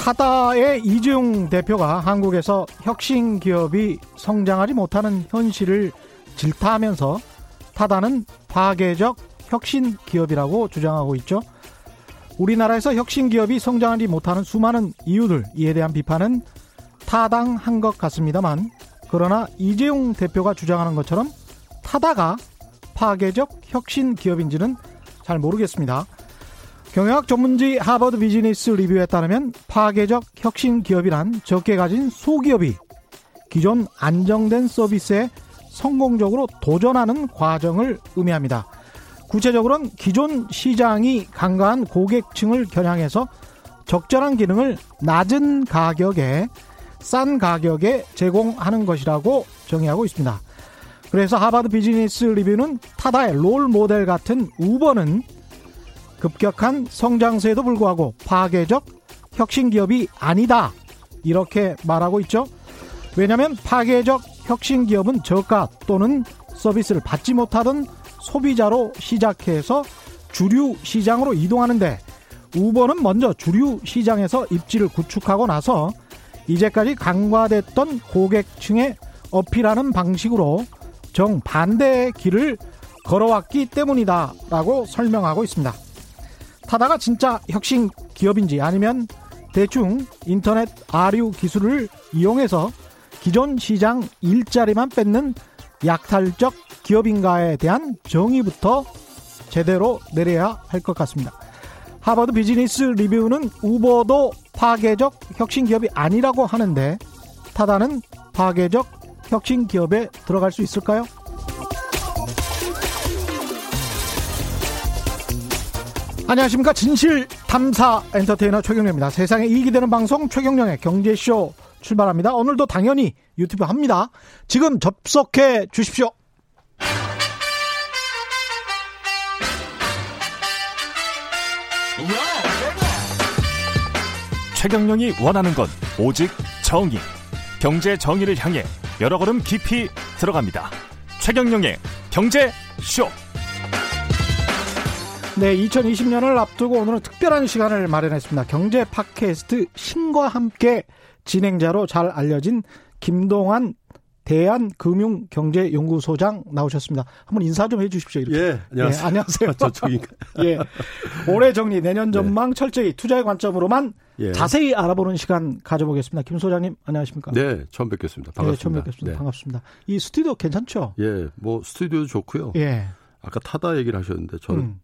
타다의 이재용 대표가 한국에서 혁신 기업이 성장하지 못하는 현실을 질타하면서 타다는 파괴적 혁신 기업이라고 주장하고 있죠. 우리나라에서 혁신 기업이 성장하지 못하는 수많은 이유들 이에 대한 비판은 타당한 것 같습니다만 그러나 이재용 대표가 주장하는 것처럼 타다가 파괴적 혁신 기업인지는 잘 모르겠습니다. 경영학 전문지 하버드 비즈니스 리뷰에 따르면 파괴적 혁신 기업이란 적게 가진 소기업이 기존 안정된 서비스에 성공적으로 도전하는 과정을 의미합니다. 구체적으로는 기존 시장이 간과한 고객층을 겨냥해서 적절한 기능을 낮은 가격에 싼 가격에 제공하는 것이라고 정의하고 있습니다. 그래서 하버드 비즈니스 리뷰는 타다의 롤 모델 같은 우버는 급격한 성장세에도 불구하고 파괴적 혁신 기업이 아니다. 이렇게 말하고 있죠. 왜냐하면 파괴적 혁신 기업은 저가 또는 서비스를 받지 못하던 소비자로 시작해서 주류 시장으로 이동하는데 우버는 먼저 주류 시장에서 입지를 구축하고 나서 이제까지 강화됐던 고객층에 어필하는 방식으로 정반대의 길을 걸어왔기 때문이다라고 설명하고 있습니다. 타다가 진짜 혁신 기업인지 아니면 대충 인터넷 아류 기술을 이용해서 기존 시장 일자리만 뺏는 약탈적 기업인가에 대한 정의부터 제대로 내려야 할 것 같습니다. 하버드 비즈니스 리뷰는 우버도 파괴적 혁신 기업이 아니라고 하는데 타다는 파괴적 혁신 기업에 들어갈 수 있을까요? 안녕하십니까. 진실 탐사 엔터테이너 최경련입니다. 세상에 이익이 되는 방송 최경련의 경제쇼 출발합니다. 오늘도 당연히 유튜브 합니다. 지금 접속해 주십시오. 최경영이 원하는 건 오직 정의. 경제 정의를 향해 여러 걸음 깊이 들어갑니다. 최경영의 경제 쇼. 네, 2020년을 앞두고 오늘은 특별한 시간을 마련했습니다. 경제 팟캐스트 신과 함께 진행자로 잘 알려진 김동환 대한금융경제연구소장 나오셨습니다. 한번 인사 좀 해주십시오. 이렇게. 예, 안녕하세요. 예, 안녕하세요. 저쪽인가. 예, 올해 정리, 내년 전망 네. 철저히 투자의 관점으로만 예. 자세히 알아보는 시간 가져보겠습니다. 김 소장님, 안녕하십니까? 네, 처음 뵙겠습니다. 반갑습니다. 네, 처음 뵙겠습니다. 네. 반갑습니다. 이 스튜디오 괜찮죠? 예, 뭐 스튜디오 좋고요. 예. 아까 타다 얘기를 하셨는데 저는 음.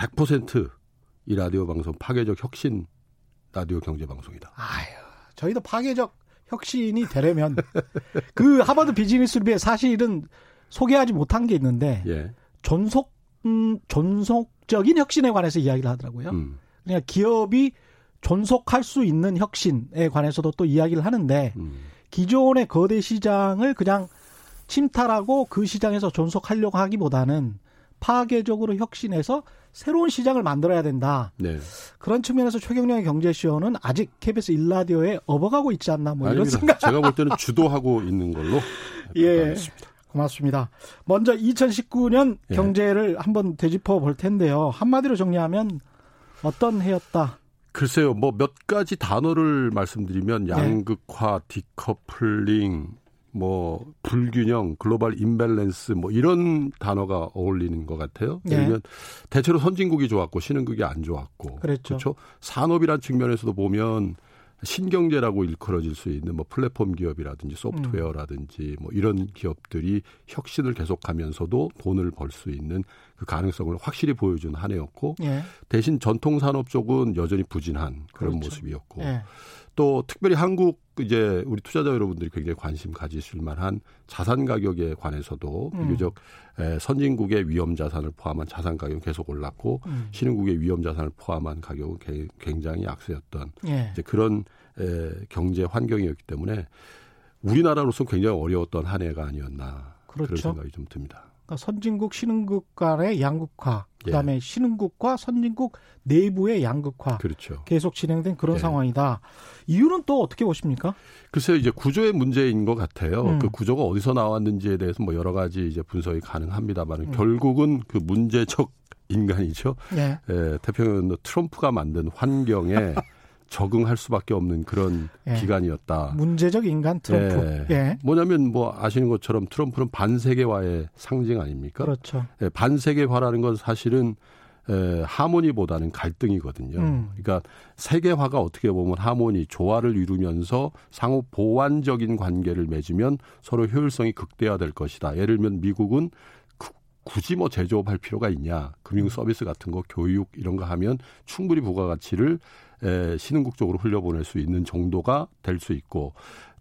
100%이 라디오 방송 파괴적 혁신 라디오 경제 방송이다. 아유, 저희도 파괴적 혁신이 되려면 그 하버드 비즈니스 리뷰에 사실은 소개하지 못한 게 있는데 예. 존속 음, 존속적인 혁신에 관해서 이야기를 하더라고요. 음. 그러니까 기업이 존속할 수 있는 혁신에 관해서도 또 이야기를 하는데 음. 기존의 거대 시장을 그냥 침탈하고 그 시장에서 존속하려고 하기보다는 파괴적으로 혁신해서 새로운 시장을 만들어야 된다. 네. 그런 측면에서 최경령의 경제쇼는 아직 KBS 일라디오에 업어가고 있지 않나 뭐 아닙니다. 이런 생각. 제가 볼 때는 주도하고 있는 걸로 예. 고맙습니다. 먼저 2019년 예. 경제를 한번 되짚어 볼 텐데요. 한마디로 정리하면 어떤 해였다? 글쎄요, 뭐 몇 가지 단어를 말씀드리면 네. 양극화, 네. 디커플링, 뭐 불균형, 글로벌 임밸런스 뭐 이런 단어가 어울리는 것 같아요. 네. 왜냐하면 대체로 선진국이 좋았고 신흥국이 안 좋았고 그랬죠. 그렇죠. 산업이란 측면에서도 보면 신경제라고 일컬어질 수 있는 뭐 플랫폼 기업이라든지 소프트웨어라든지 뭐 이런 기업들이 혁신을 계속하면서도 돈을 벌 수 있는 그 가능성을 확실히 보여준 한 해였고 예. 대신 전통 산업 쪽은 여전히 부진한 그런 그렇죠. 모습이었고 예. 또 특별히 한국 이제 우리 투자자 여러분들이 굉장히 관심 가지실 만한 자산 가격에 관해서도 음. 비교적 에, 선진국의 위험 자산을 포함한 자산 가격은 계속 올랐고 음. 신흥국의 위험 자산을 포함한 가격은 게, 굉장히 약세였던 예. 이제 그런 에, 경제 환경이었기 때문에 우리나라로서 굉장히 어려웠던 한 해가 아니었나 그렇죠. 그런 생각이 좀 듭니다. 그러니까 선진국 신흥국 간의 양극화, 그다음에 예. 신흥국과 선진국 내부의 양극화 그렇죠. 계속 진행된 그런 예. 상황이다. 이유는 또 어떻게 보십니까? 글쎄요, 이제 구조의 문제인 것 같아요. 음. 그 구조가 어디서 나왔는지에 대해서 뭐 여러 가지 이제 분석이 가능합니다만 음. 결국은 그 문제적 인간이죠. 예. 예, 태평양 트럼프가 만든 환경에 적응할 수밖에 없는 그런 예. 기간이었다. 문제적 인간 트럼프. 예. 예. 뭐냐면 뭐 아시는 것처럼 트럼프는 반세계화의 상징 아닙니까? 그렇죠. 예, 반세계화라는 건 사실은 에, 하모니보다는 갈등이거든요. 음. 그러니까 세계화가 어떻게 보면 하모니, 조화를 이루면서 상호 보완적인 관계를 맺으면 서로 효율성이 극대화될 것이다. 예를 들면 미국은 굳이 뭐 제조업 할 필요가 있냐. 금융 서비스 같은 거, 교육 이런 거 하면 충분히 부가가치를 에, 신흥국 쪽으로 흘려보낼 수 있는 정도가 될 수 있고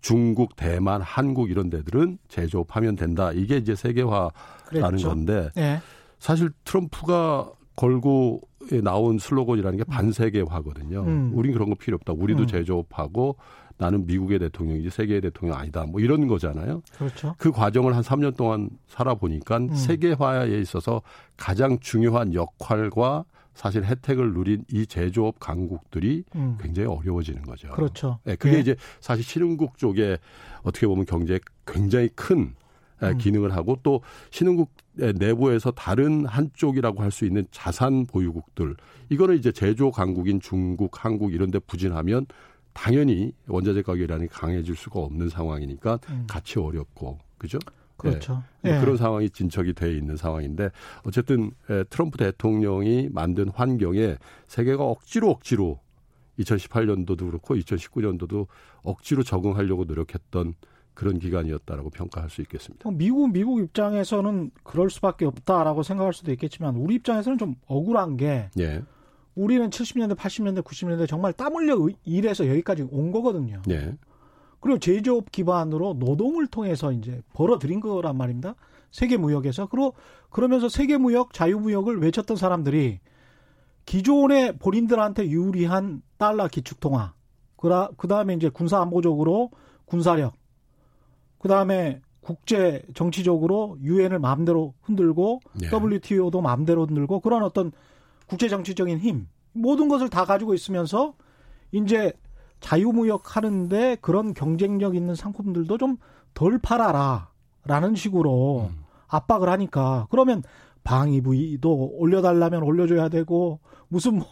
중국, 대만, 한국 이런 데들은 제조업하면 된다. 이게 이제 세계화라는 그랬죠. 건데 네. 사실 트럼프가 걸고 나온 슬로건이라는 게 반세계화거든요. 음. 우린 그런 거 필요 없다. 우리도 음. 제조업하고 나는 미국의 대통령이지 세계의 대통령 아니다. 뭐 이런 거잖아요. 그렇죠. 그 과정을 한 3년 동안 살아보니까 음. 세계화에 있어서 가장 중요한 역할과 사실 혜택을 누린 이 제조업 강국들이 음. 굉장히 어려워지는 거죠. 그렇죠. 네, 그게 예. 이제 사실 신흥국 쪽에 어떻게 보면 경제에 굉장히 큰 음. 기능을 하고 또 신흥국 내부에서 다른 한쪽이라고 할 수 있는 자산 보유국들 이거는 이제 제조 강국인 중국, 한국 이런 데 부진하면 당연히 원자재 가격이라는 게 강해질 수가 없는 상황이니까 음. 같이 어렵고 그죠? 그렇죠. 네. 네. 그런 상황이 진척이 돼 있는 상황인데 어쨌든 트럼프 대통령이 만든 환경에 세계가 억지로 억지로 2018년도도 그렇고 2019년도도 억지로 적응하려고 노력했던 그런 기간이었다라고 평가할 수 있겠습니다. 미국 미국 입장에서는 그럴 수밖에 없다라고 생각할 수도 있겠지만 우리 입장에서는 좀 억울한 게 예. 우리는 70년대, 80년대, 90년대 정말 땀 흘려 일해서 여기까지 온 거거든요. 예. 그리고 제조업 기반으로 노동을 통해서 이제 벌어들인 거란 말입니다. 세계 무역에서. 그리고 그러면서 세계 무역, 자유 무역을 외쳤던 사람들이 기존의 본인들한테 유리한 달러 기축 통화, 그 다음에 이제 군사 안보적으로 군사력, 그 다음에 국제 정치적으로 유엔을 마음대로 흔들고 네. WTO도 마음대로 흔들고 그런 어떤 국제 정치적인 힘 모든 것을 다 가지고 있으면서 이제 자유무역 하는데 그런 경쟁력 있는 상품들도 좀 덜 팔아라 라는 식으로 음. 압박을 하니까 그러면 방위부위도 올려달라면 올려줘야 되고 무슨 뭐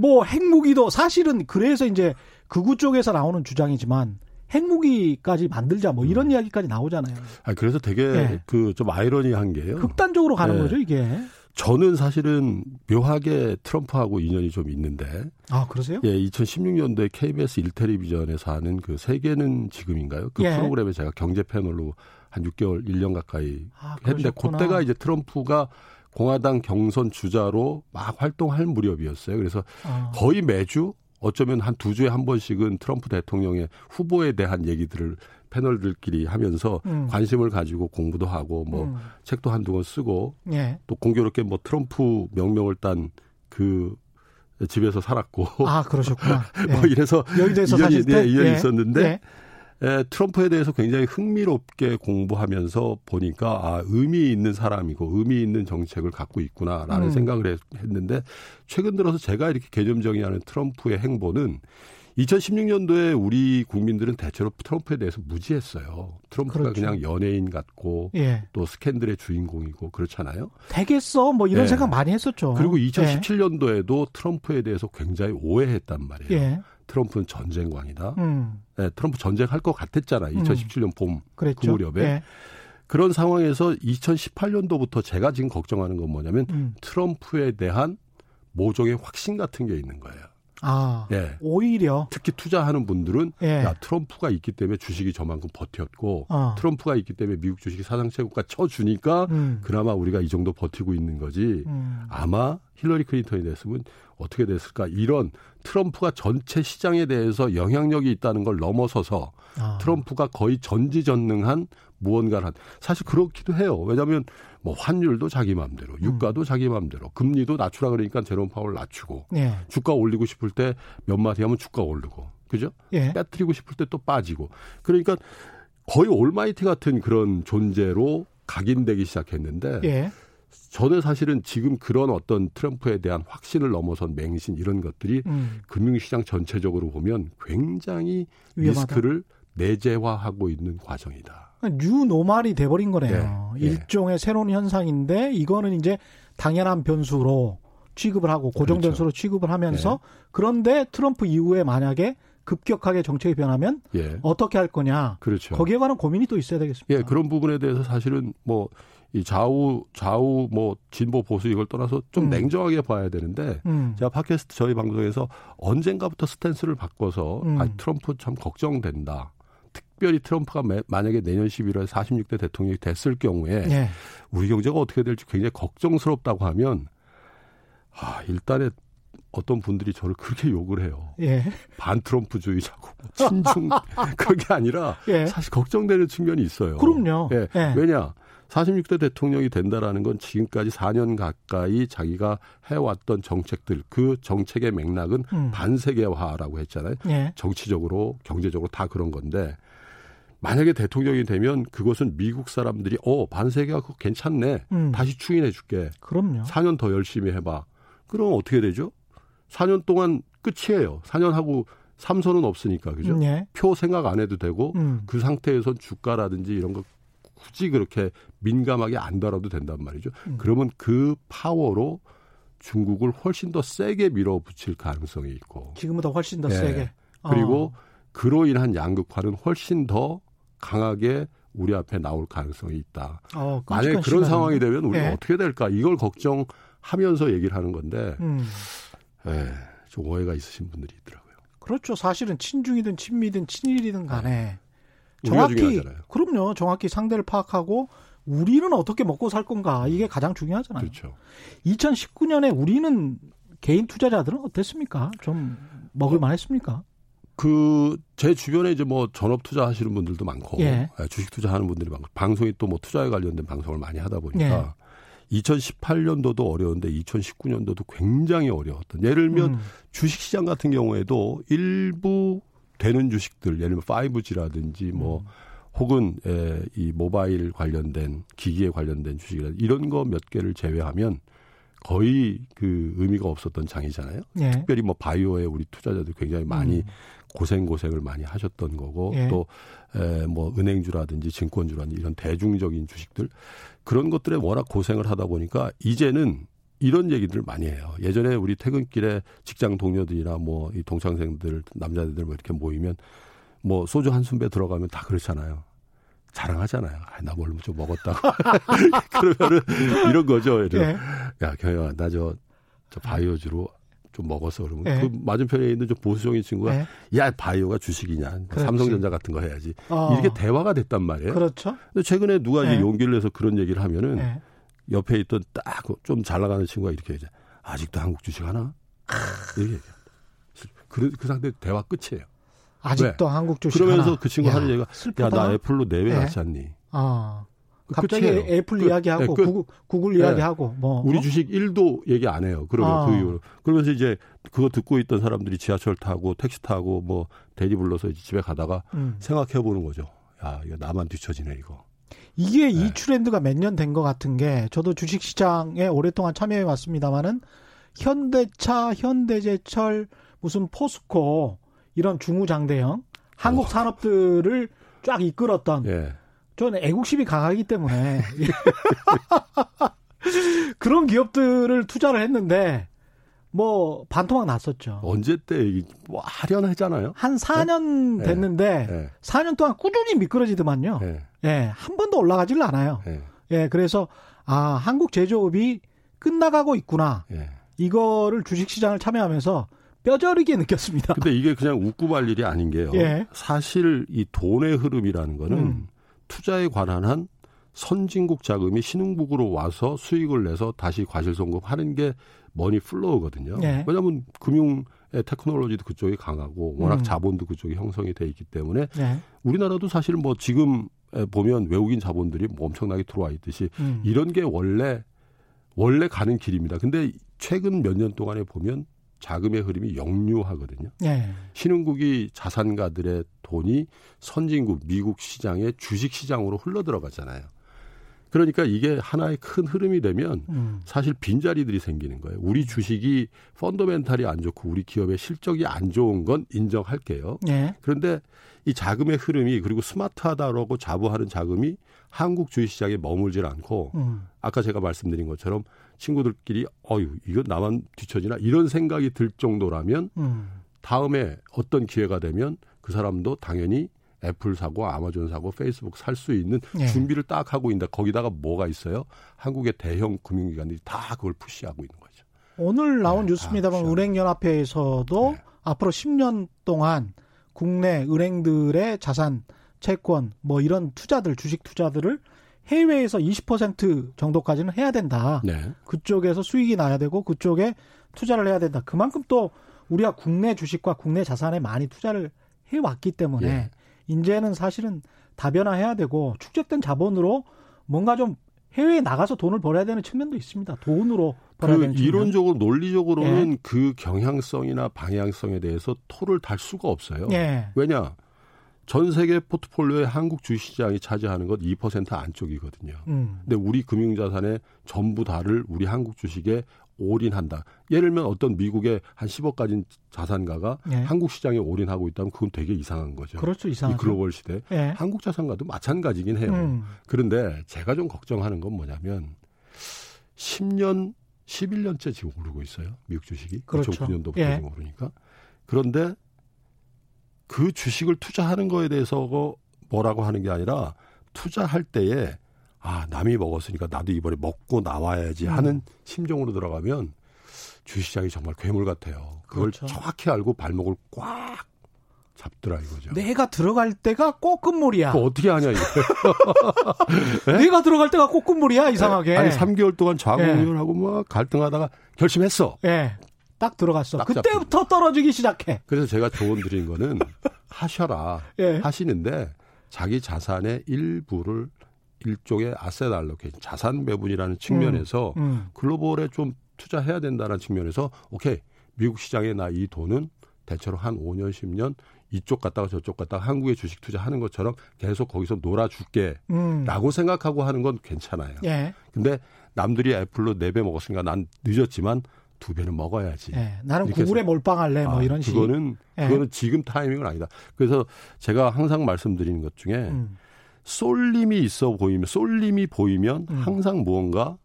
뭐 핵무기도 사실은 그래서 이제 극우 쪽에서 나오는 주장이지만 핵무기까지 만들자 뭐 이런 음. 이야기까지 나오잖아요. 아 그래서 되게 네. 그좀 아이러니한 게요. 극단적으로 가는 네. 거죠 이게. 저는 사실은 묘하게 트럼프하고 인연이 좀 있는데. 아, 그러세요? 예, 2016년도에 KBS 일텔레비전에서 하는 그 세계는 지금인가요? 그 예. 프로그램에 제가 경제 패널로 한 6개월, 1년 가까이 아, 했는데 그때가 이제 트럼프가 공화당 경선 주자로 막 활동할 무렵이었어요. 그래서 아. 거의 매주 어쩌면 한 두 주에 한 번씩은 트럼프 대통령의 후보에 대한 얘기들을 패널들끼리 하면서 음. 관심을 가지고 공부도 하고 뭐 음. 책도 한두 권 쓰고 예. 또 공교롭게 뭐 트럼프 명명을 딴 그 집에서 살았고 아 그러셨구나 예. 뭐 이래서 여의도에서 인연이, 네, 인연이 예. 있었는데 예. 에, 트럼프에 대해서 굉장히 흥미롭게 공부하면서 보니까 아 의미 있는 사람이고 의미 있는 정책을 갖고 있구나라는 음. 생각을 했 는데 최근 들어서 제가 이렇게 개념 정의하는 트럼프의 행보는 2016년도에 우리 국민들은 대체로 트럼프에 대해서 무지했어요. 트럼프가 그렇죠. 그냥 연예인 같고 예. 또 스캔들의 주인공이고 그렇잖아요. 되겠어 뭐 이런 예. 생각 많이 했었죠. 그리고 2017년도에도 예. 트럼프에 대해서 굉장히 오해했단 말이에요. 예. 트럼프는 전쟁광이다. 음. 네, 트럼프 전쟁할 것 같았잖아요. 2017년 봄 그랬죠. 그 무렵에. 예. 그런 상황에서 2018년도부터 제가 지금 걱정하는 건 뭐냐면 음. 트럼프에 대한 모종의 확신 같은 게 있는 거예요. 아, 예. 오히려 특히 투자하는 분들은 예. 야 트럼프가 있기 때문에 주식이 저만큼 버텼고 어. 트럼프가 있기 때문에 미국 주식이 사상 최고가 쳐주니까 음. 그나마 우리가 이 정도 버티고 있는 거지. 음. 아마 힐러리 클린턴이 됐으면 어떻게 됐을까 이런 트럼프가 전체 시장에 대해서 영향력이 있다는 걸 넘어서서 아. 트럼프가 거의 전지전능한 무언가를 한 사실 그렇기도 해요. 왜냐하면 뭐 환율도 자기 마음대로, 음. 유가도 음. 자기 마음대로, 금리도 낮추라 그러니까 제롬 파월 낮추고, 예. 주가 올리고 싶을 때 몇 마디 하면 주가 오르고, 그죠? 예. 빼뜨리고 싶을 때 또 빠지고, 그러니까 거의 올마이티 같은 그런 존재로 각인되기 시작했는데. 예. 저는 사실은 지금 그런 어떤 트럼프에 대한 확신을 넘어선 맹신 이런 것들이 음. 금융시장 전체적으로 보면 굉장히 위험하다. 리스크를 내재화하고 있는 과정이다. 뉴노말이 돼버린 거네요. 네. 일종의 새로운 현상인데 이거는 이제 당연한 변수로 취급을 하고 고정된 그렇죠. 수로 취급을 하면서 예. 그런데 트럼프 이후에 만약에 급격하게 정책이 변하면 예. 어떻게 할 거냐. 그렇죠. 거기에 관한 고민이 또 있어야 되겠습니다. 예, 그런 부분에 대해서 사실은 뭐 이 좌우 좌우 뭐 진보 보수 이걸 떠나서 좀 음. 냉정하게 봐야 되는데 음. 제가 팟캐스트 저희 방송에서 언젠가부터 스탠스를 바꿔서 음. 아 트럼프 참 걱정된다. 특별히 트럼프가 매, 만약에 내년 11월에 46대 대통령이 됐을 경우에 예. 우리 경제가 어떻게 될지 굉장히 걱정스럽다고 하면 아, 일단에 어떤 분들이 저를 그렇게 욕을 해요. 예. 반 트럼프주의자고 친중 그런 게 아니라 예. 사실 걱정되는 측면이 있어요. 그럼요. 예. 예. 왜냐? 46대 대통령이 된다라는 건 지금까지 4년 가까이 자기가 해왔던 정책들 그 정책의 맥락은 음. 반세계화라고 했잖아요. 예. 정치적으로 경제적으로 다 그런 건데 만약에 대통령이 되면 그것은 미국 사람들이 어 반세계화 그거 괜찮네 음. 다시 추인해 줄게. 그럼요. 4년 더 열심히 해봐. 그럼 어떻게 되죠? 4년 동안 끝이에요. 4년 하고 삼선은 없으니까 그죠? 네. 표 생각 안 해도 되고 음. 그 상태에선 주가라든지 이런 거 굳이 그렇게 민감하게 안 달아도 된단 말이죠. 음. 그러면 그 파워로 중국을 훨씬 더 세게 밀어붙일 가능성이 있고 지금보다 훨씬 더 네. 세게 그리고 어. 그로 인한 양극화는 훨씬 더 강하게 우리 앞에 나올 가능성이 있다. 어, 만약에 그런 상황이 되면 우리가 네. 어떻게 될까 이걸 걱정하면서 얘기를 하는 건데 음. 예, 좀 오해가 있으신 분들이 있더라고요. 그렇죠. 사실은 친중이든 친미든 친일이든 간에 네. 정확히 그럼요. 정확히 상대를 파악하고 우리는 어떻게 먹고 살 건가 이게 가장 중요하잖아요. 그렇죠. 2019년에 우리는 개인 투자자들은 어땠습니까? 좀 먹을 어, 만했습니까? 그 제 주변에 이제 뭐 전업 투자하시는 분들도 많고 예. 예. 주식 투자하는 분들이 많고 방송이 또 뭐 투자에 관련된 방송을 많이 하다 보니까 예. 2018년도도 어려운데 2019년도도 굉장히 어려웠던. 예를 들면 음. 주식 시장 같은 경우에도 일부 되는 주식들, 예를 들면 5G라든지 뭐 음. 혹은 에, 이 모바일 관련된 기기에 관련된 주식이라 이런 거 몇 개를 제외하면 거의 그 의미가 없었던 장이잖아요. 예. 특별히 뭐 바이오에 우리 투자자들 굉장히 많이 음. 고생 고생을 많이 하셨던 거고 예. 또뭐 은행주라든지 증권주라든지 이런 대중적인 주식들 그런 것들에 워낙 고생을 하다 보니까 이제는 이런 얘기들을 많이 해요. 예전에 우리 퇴근길에 직장 동료들이나 뭐 이 동창생들 남자들 뭐 이렇게 모이면 뭐 소주 한 순배 들어가면 다 그렇잖아요. 자랑하잖아요. 아, 나뭘 좀 먹었다고. 그러면은 이런 거죠. 이런. 네. 야, 경영아, 나 저, 저 바이오주로 좀 먹어서 그러면 네. 그 맞은편에 있는 좀 보수적인 친구가 네. 야 바이오가 주식이냐 그렇지. 삼성전자 같은 거 해야지 어. 이렇게 대화가 됐단 말이에요. 그렇죠. 근데 최근에 누가 이제 네. 용기를 내서 그런 얘기를 하면은 네. 옆에 있던 딱 좀 잘 나가는 친구가 이렇게 이제 아직도 한국 주식 하나 이렇게 얘기합니다. 그, 그 상태 대화 끝이에요. 아직도 왜? 한국 주식 그러면서 하나. 그 친구 야, 하는 얘기가 야 나 애플로 내외 네. 갔지 않니? 아. 갑자기 끝이에요. 애플 끝. 이야기하고 네, 구글, 구글 네. 이야기하고 뭐 우리 어? 주식 1도 얘기 안 해요. 그러면 아. 그 이후로 그러면서 이제 그거 듣고 있던 사람들이 지하철 타고 택시 타고 뭐 대리 불러서 이제 집에 가다가 음. 생각해 보는 거죠. 야 이거 나만 뒤처지네 이거. 이게 네. 이 트렌드가 몇 년 된 것 같은 게 저도 주식 시장에 오랫동안 참여해 왔습니다만은 현대차, 현대제철, 무슨 포스코 이런 중우장대형 한국 오. 산업들을 쫙 이끌었던 예. 저는 애국심이 강하기 때문에 그런 기업들을 투자를 했는데 뭐 반토막 났었죠. 언제 때뭐 하려하잖아요. 한 4년 네? 됐는데 네. 4년 동안 꾸준히 미끄러지더만요. 네. 예, 한 번도 올라가질 않아요. 네. 예, 그래서 아 한국 제조업이 끝나가고 있구나. 네. 이거를 주식 시장을 참여하면서 뼈저리게 느꼈습니다. 근데 이게 그냥 웃고 말 일이 아닌 게요. 예. 사실 이 돈의 흐름이라는 거는 음. 투자에 관한 한 선진국 자금이 신흥국으로 와서 수익을 내서 다시 과실송금하는 게 money flow거든요. 네. 왜냐하면 금융의 테크놀로지도 그쪽이 강하고 워낙 음. 자본도 그쪽이 형성이 돼 있기 때문에 네. 우리나라도 사실 뭐 지금 보면 외국인 자본들이 뭐 엄청나게 들어와 있듯이 음. 이런 게 원래 원래 가는 길입니다. 근데 최근 몇 년 동안에 보면 자금의 흐름이 역류하거든요. 네. 신흥국이 자산가들의 돈이 선진국 미국 시장의 주식 시장으로 흘러 들어가잖아요. 그러니까 이게 하나의 큰 흐름이 되면 음. 사실 빈자리들이 생기는 거예요. 우리 주식이 펀더멘탈이 안 좋고 우리 기업의 실적이 안 좋은 건 인정할게요. 예. 그런데 이 자금의 흐름이 그리고 스마트하다라고 자부하는 자금이 한국 주식시장에 머물질 않고 음. 아까 제가 말씀드린 것처럼 친구들끼리 어유 이거 나만 뒤처지나 이런 생각이 들 정도라면 음. 다음에 어떤 기회가 되면 그 사람도 당연히 애플 사고 아마존 사고 페이스북 살 수 있는 네. 준비를 딱 하고 있는데 거기다가 뭐가 있어요? 한국의 대형 금융기관들이 다 그걸 푸시하고 있는 거죠. 오늘 나온 네, 뉴스입니다만 은행연합회에서도 네. 앞으로 10년 동안 국내 은행들의 자산, 채권, 뭐 이런 투자들, 주식 투자들을 해외에서 20% 정도까지는 해야 된다. 네. 그쪽에서 수익이 나야 되고 그쪽에 투자를 해야 된다. 그만큼 또 우리가 국내 주식과 국내 자산에 많이 투자를 해왔기 때문에 예. 이제는 사실은 다변화해야 되고 축적된 자본으로 뭔가 좀 해외에 나가서 돈을 벌어야 되는 측면도 있습니다. 돈으로 벌어야 그 되는 측면. 이론적으로 논리적으로는 예. 그 경향성이나 방향성에 대해서 토를 달 수가 없어요. 예. 왜냐? 전 세계 포트폴리오에 한국 주식시장이 차지하는 것 2% 안쪽이거든요. 음. 근데 우리 금융자산의 전부 다를 우리 한국 주식에 올인한다. 예를 들면 어떤 미국의 한 10억 가진 자산가가 예. 한국 시장에 올인하고 있다면 그건 되게 이상한 거죠. 그렇죠, 이상이 글로벌 시대. 예. 한국 자산가도 마찬가지긴 해요. 음. 그런데 제가 좀 걱정하는 건 뭐냐면 10년, 11년째 지금 오르고 있어요. 미국 주식이. 그렇죠. 2009년도부터 예. 지금 오르니까. 그런데 그 주식을 투자하는 거에 대해서 뭐라고 하는 게 아니라 투자할 때에 아, 남이 먹었으니까 나도 이번에 먹고 나와야지 음. 하는 심정으로 들어가면 주시장이 정말 괴물 같아요. 그걸 그렇죠. 정확히 알고 발목을 꽉 잡더라 이거죠. 내가 들어갈 때가 꼭 끝물이야. 어떻게 하냐 이거. 네? 내가 들어갈 때가 꼭 끝물이야 이상하게. 아니 3개월 동안 좌공연하고 네. 막 갈등하다가 결심했어. 예. 네. 딱 들어갔어. 딱 그때부터. 떨어지기 시작해. 그래서 제가 조언 드린 거는 하셔라. 예. 하시는데 자기 자산의 일부를 일종의 아셋 알로케이션, 자산 배분이라는 측면에서 음, 음. 글로벌에 좀 투자해야 된다는 측면에서 오케이 미국 시장에 나 이 돈은 대체로 한 5년, 10년 이쪽 갔다가 저쪽 갔다가 한국에 주식 투자하는 것처럼 계속 거기서 놀아줄게라고 음. 생각하고 하는 건 괜찮아요. 예. 근데 남들이 애플로 4배 먹었으니까 난 늦었지만 두 배는 먹어야지. 예. 나는 구글에 몰빵할래 뭐 아, 이런 식. 그거는 예. 그거는 지금 타이밍은 아니다. 그래서 제가 항상 말씀드리는 것 중에 음. 쏠림이 있어 보이면 쏠림이 보이면 음. 항상 무언가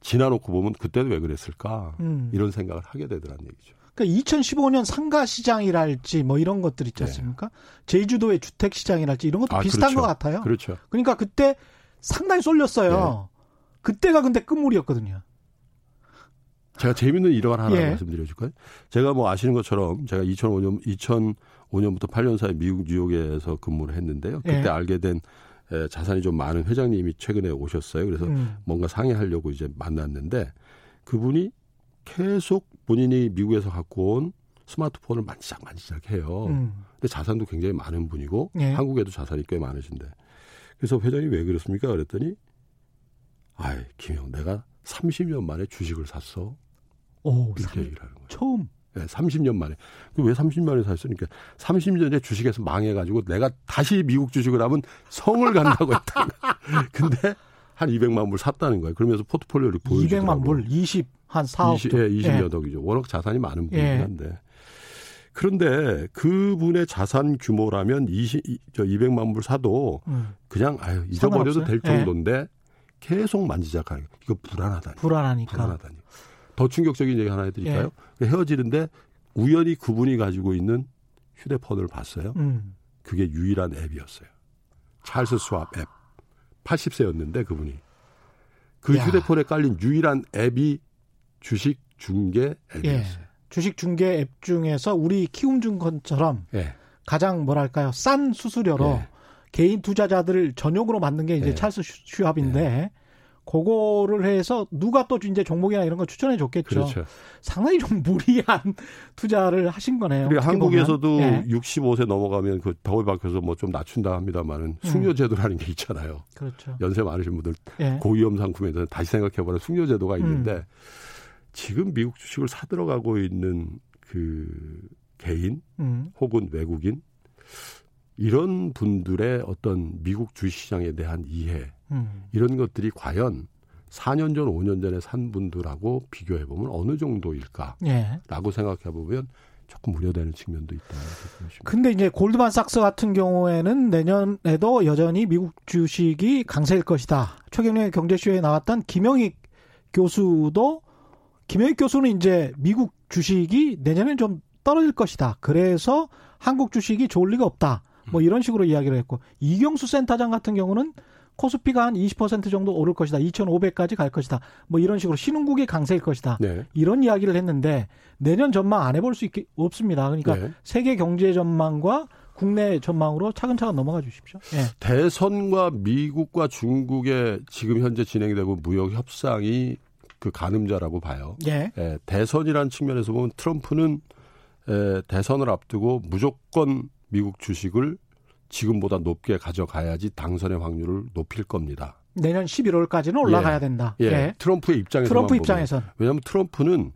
지나놓고 보면 그때는 왜 그랬을까 음. 이런 생각을 하게 되더라는 얘기죠. 그러니까 2015년 상가 시장이랄지 뭐 이런 것들 있지 네. 않습니까? 네. 제주도의 주택 시장이랄지 이런 것도 아, 비슷한 그렇죠. 것 같아요. 그렇죠. 그러니까 그때 상당히 쏠렸어요. 네. 그때가 근데 끝물이었거든요. 제가 재밌는 일화를 하나 예. 말씀드려 줄까요? 제가 뭐 아시는 것처럼 제가 2005년 2005년부터 8년 사이 미국 뉴욕에서 근무를 했는데요. 그때 예. 알게 된 자산이 좀 많은 회장님이 최근에 오셨어요. 그래서 음. 뭔가 상의하려고 이제 만났는데 그분이 계속 본인이 미국에서 갖고 온 스마트폰을 만지작 만지작 해요. 음. 근데 자산도 굉장히 많은 분이고 예. 한국에도 자산이 꽤 많으신데 그래서 회장님 왜 그렇습니까? 그랬더니 아이 김영 내가 30년 만에 주식을 샀어. 오, 이렇게 3, 얘기를 하는 거예요. 처음. 네, 30년 만에. 왜 30년 만에 샀으니까 30년 전에 주식에서 망해가지고 내가 다시 미국 주식을 하면 성을 간다고 했다. 근데 한 200만 불 샀다는 거예요. 그러면서 포트폴리오를 보여주더라고요. 200만 불, 20, 한 4억. 20, 예, 20여 억이죠. 예. 워낙 자산이 많은 분이긴 예. 한데. 그런데 그분의 자산 규모라면 20, 저 200만 불 사도 음. 그냥 아유 잊어버려도 될 예. 정도인데 예. 계속 만지작하는 이거 불안하다니. 불안하니까. 불안하다니. 더 충격적인 얘기 하나 해드릴까요? 예. 헤어지는데 우연히 그분이 가지고 있는 휴대폰을 봤어요. 음. 그게 유일한 앱이었어요. 찰스 수압 앱. 80세였는데 그분이. 그 야. 휴대폰에 깔린 유일한 앱이 주식 중개 앱이었어요. 예. 주식 중개 앱 중에서 우리 키움증권처럼 예. 가장 뭐랄까요 싼 수수료로 예. 개인 투자자들을 전용으로 만든 게 이제 예. 찰스 슈압인데 예. 그거를 해서 누가 또 이제 종목이나 이런 거 추천해 줬겠죠. 그렇죠. 상당히 좀 무리한 투자를 하신 거네요. 그리고 한국에서도 예. 65세 넘어가면 그 벽을 박혀서 뭐 좀 낮춘다 합니다만은 음. 숙려제도라는 게 있잖아요. 그렇죠. 연세 많으신 분들 예. 고위험 상품에 대해서 다시 생각해보는 숙려제도가 있는데 음. 지금 미국 주식을 사들어가고 있는 그 개인 음. 혹은 외국인 이런 분들의 어떤 미국 주식시장에 대한 이해 음. 이런 것들이 과연 4년 전, 5년 전에 산 분들하고 비교해 보면 어느 정도일까라고 예. 생각해 보면 조금 우려되는 측면도 있다. 근데 이제 골드만삭스 같은 경우에는 내년에도 여전히 미국 주식이 강세일 것이다. 최경련의 경제쇼에 나왔던 김영익 교수도 김영익 교수는 이제 미국 주식이 내년에 좀 떨어질 것이다. 그래서 한국 주식이 좋을 리가 없다. 뭐 이런 식으로 이야기를 했고 이경수 센터장 같은 경우는 코스피가 한 20% 정도 오를 것이다. 2,500까지 갈 것이다. 뭐 이런 식으로 신흥국이 강세일 것이다. 네. 이런 이야기를 했는데 내년 전망 안 해볼 수 있, 없습니다. 그러니까 네. 세계 경제 전망과 국내 전망으로 차근차근 넘어가 주십시오. 네. 대선과 미국과 중국의 지금 현재 진행되고 무역 협상이 그 가늠자라고 봐요. 예. 예 대선이라는 측면에서 보면 트럼프는 에, 대선을 앞두고 무조건 미국 주식을 지금보다 높게 가져가야지 당선의 확률을 높일 겁니다. 내년 11월까지는 올라가야 예. 된다. 예. 예. 트럼프의 입장에서 트럼프 입장에선 왜냐하면 트럼프는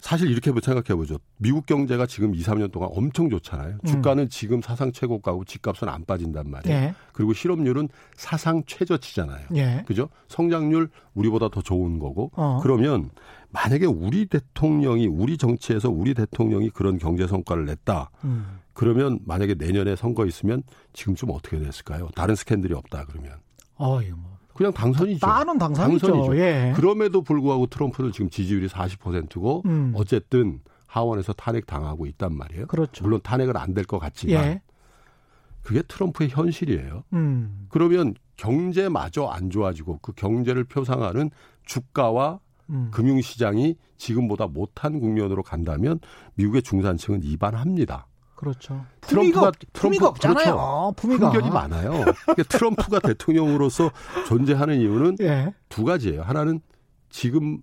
사실 이렇게 생각해 보죠. 미국 경제가 지금 2, 3년 동안 엄청 좋잖아요. 음. 주가는 음. 지금 사상 최고가고 집값은 안 빠진단 말이에요. 예. 그리고 실업률은 사상 최저치잖아요. 예. 그죠? 성장률 우리보다 더 좋은 거고. 어. 그러면 만약에 우리 대통령이 우리 정치에서 우리 대통령이 그런 경제 성과를 냈다. 음. 그러면 만약에 내년에 선거 있으면 지금쯤 어떻게 됐을까요? 다른 스캔들이 없다 그러면. 어이 뭐. 그냥 당선이죠. 나는 당선이죠. 당선이죠. 예. 그럼에도 불구하고 트럼프는 지금 지지율이 40%고 음. 어쨌든 하원에서 탄핵 당하고 있단 말이에요. 그렇죠. 물론 탄핵은 안 될 것 같지만 예. 그게 트럼프의 현실이에요. 음. 그러면 경제마저 안 좋아지고 그 경제를 표상하는 주가와 음. 금융시장이 지금보다 못한 국면으로 간다면 미국의 중산층은 이반합니다. 그렇죠. 트럼프가 품위가 없잖아요. 그렇죠. 품위가 편견이 많아요. 그러니까 트럼프가 대통령으로서 존재하는 이유는 예. 두 가지예요. 하나는 지금